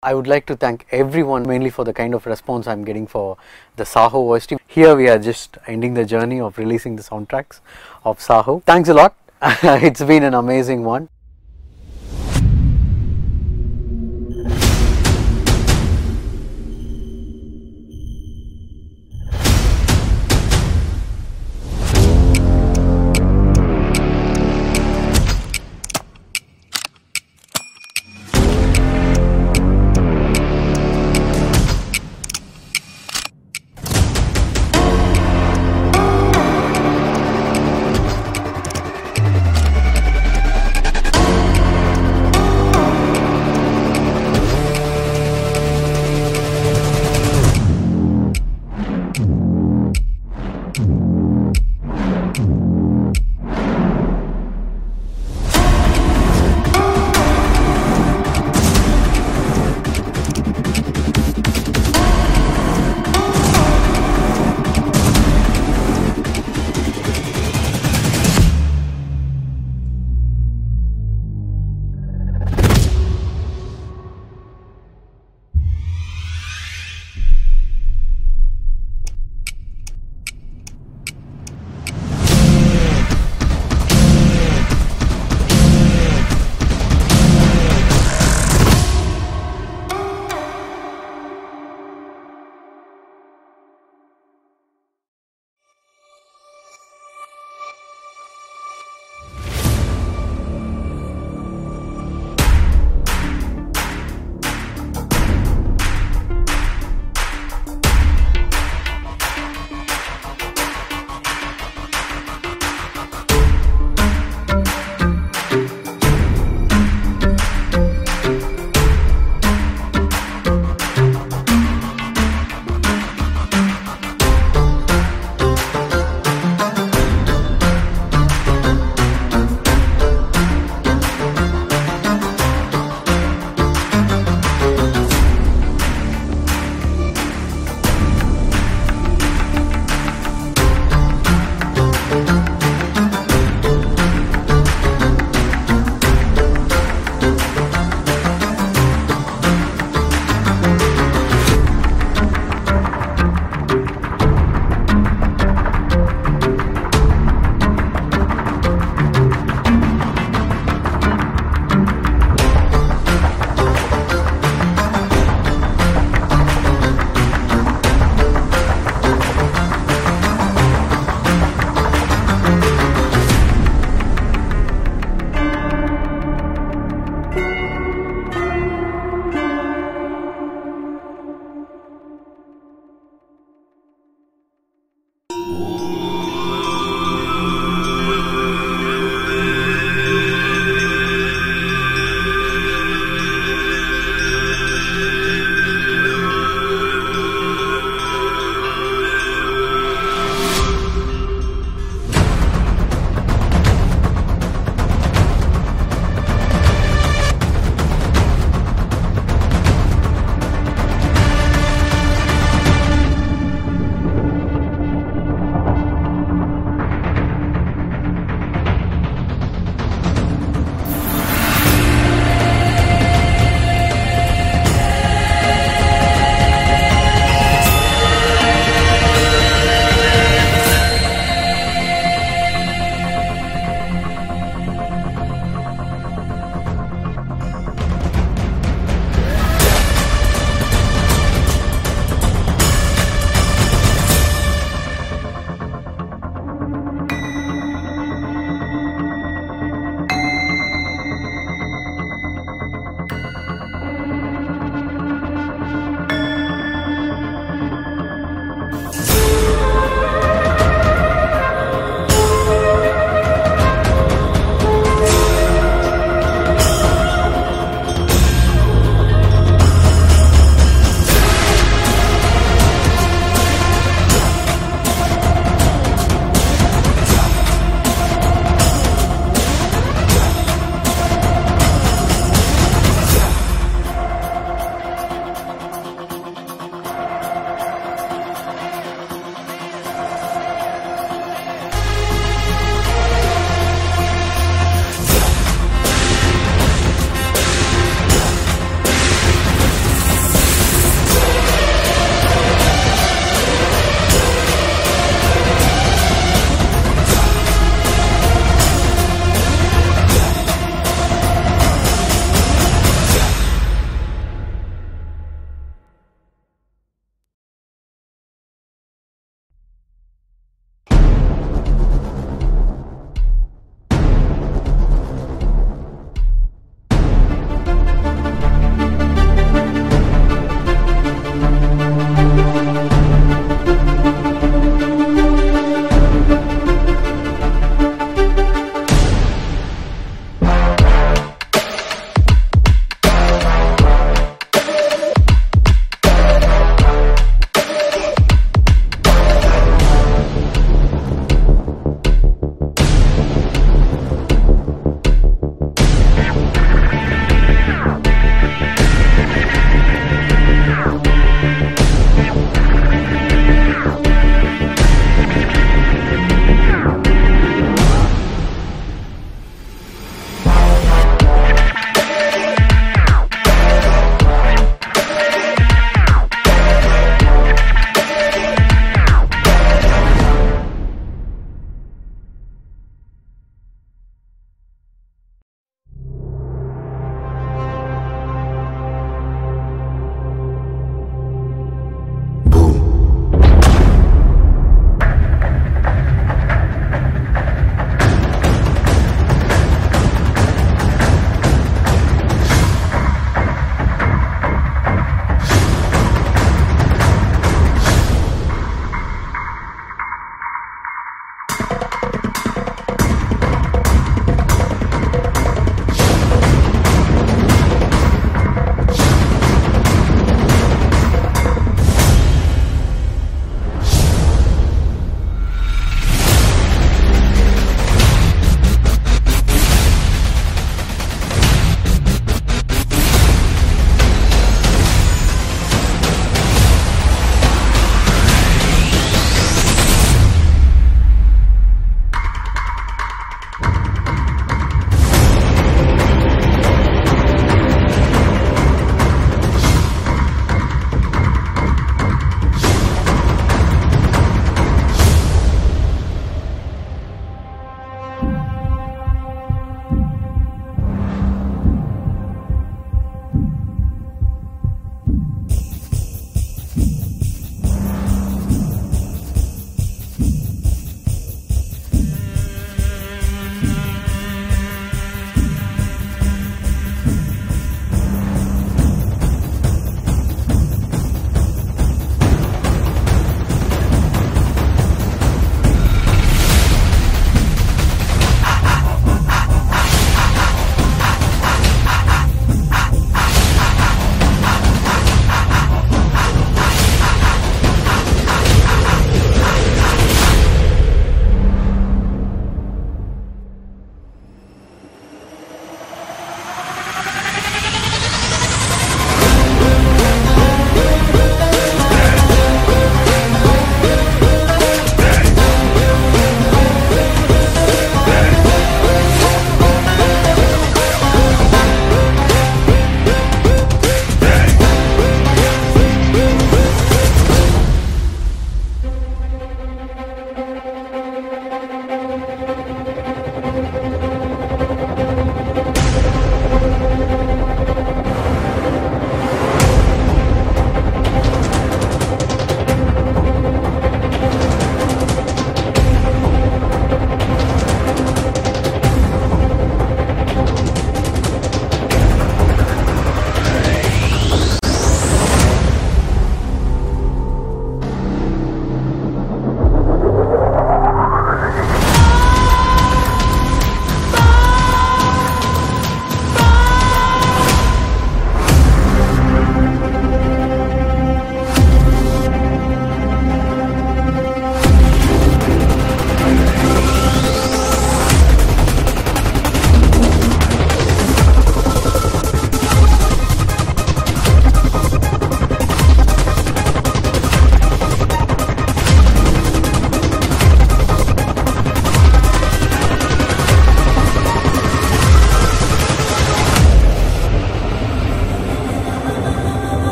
I would like to thank everyone mainly for the kind of response I'm getting for the Saho OST. Here we are just ending the journey of releasing the soundtracks of Saho. Thanks a lot. it's been an amazing one.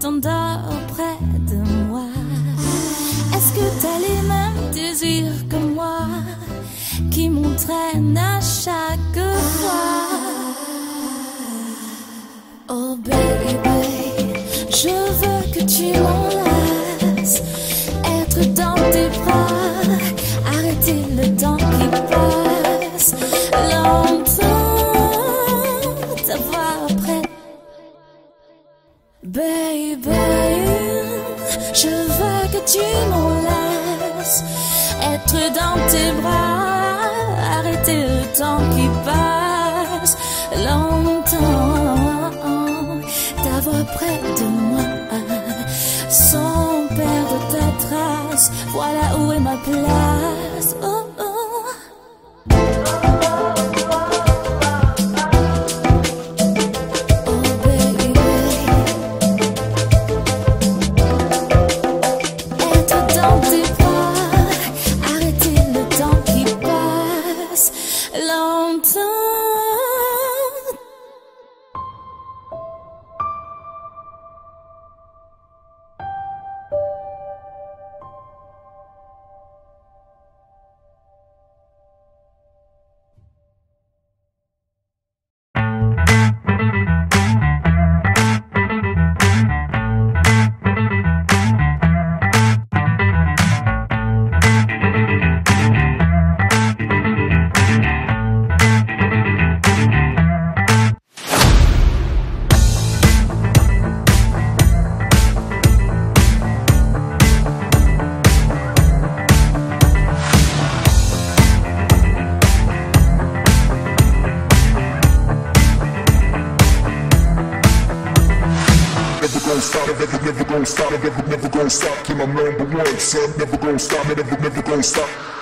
T'endors près de moi. Est-ce que t'as les mêmes désirs que moi qui m'entraînent à chaque fois? Je veux que tu m'enlaces, être dans tes bras, arrêter le temps qui passe, longtemps t'avoir près de moi, sans perdre ta trace. Voilà où est ma place. Gonna stop, never, never gonna stop till I'm number one, son. Never gonna stop, never, never gonna stop.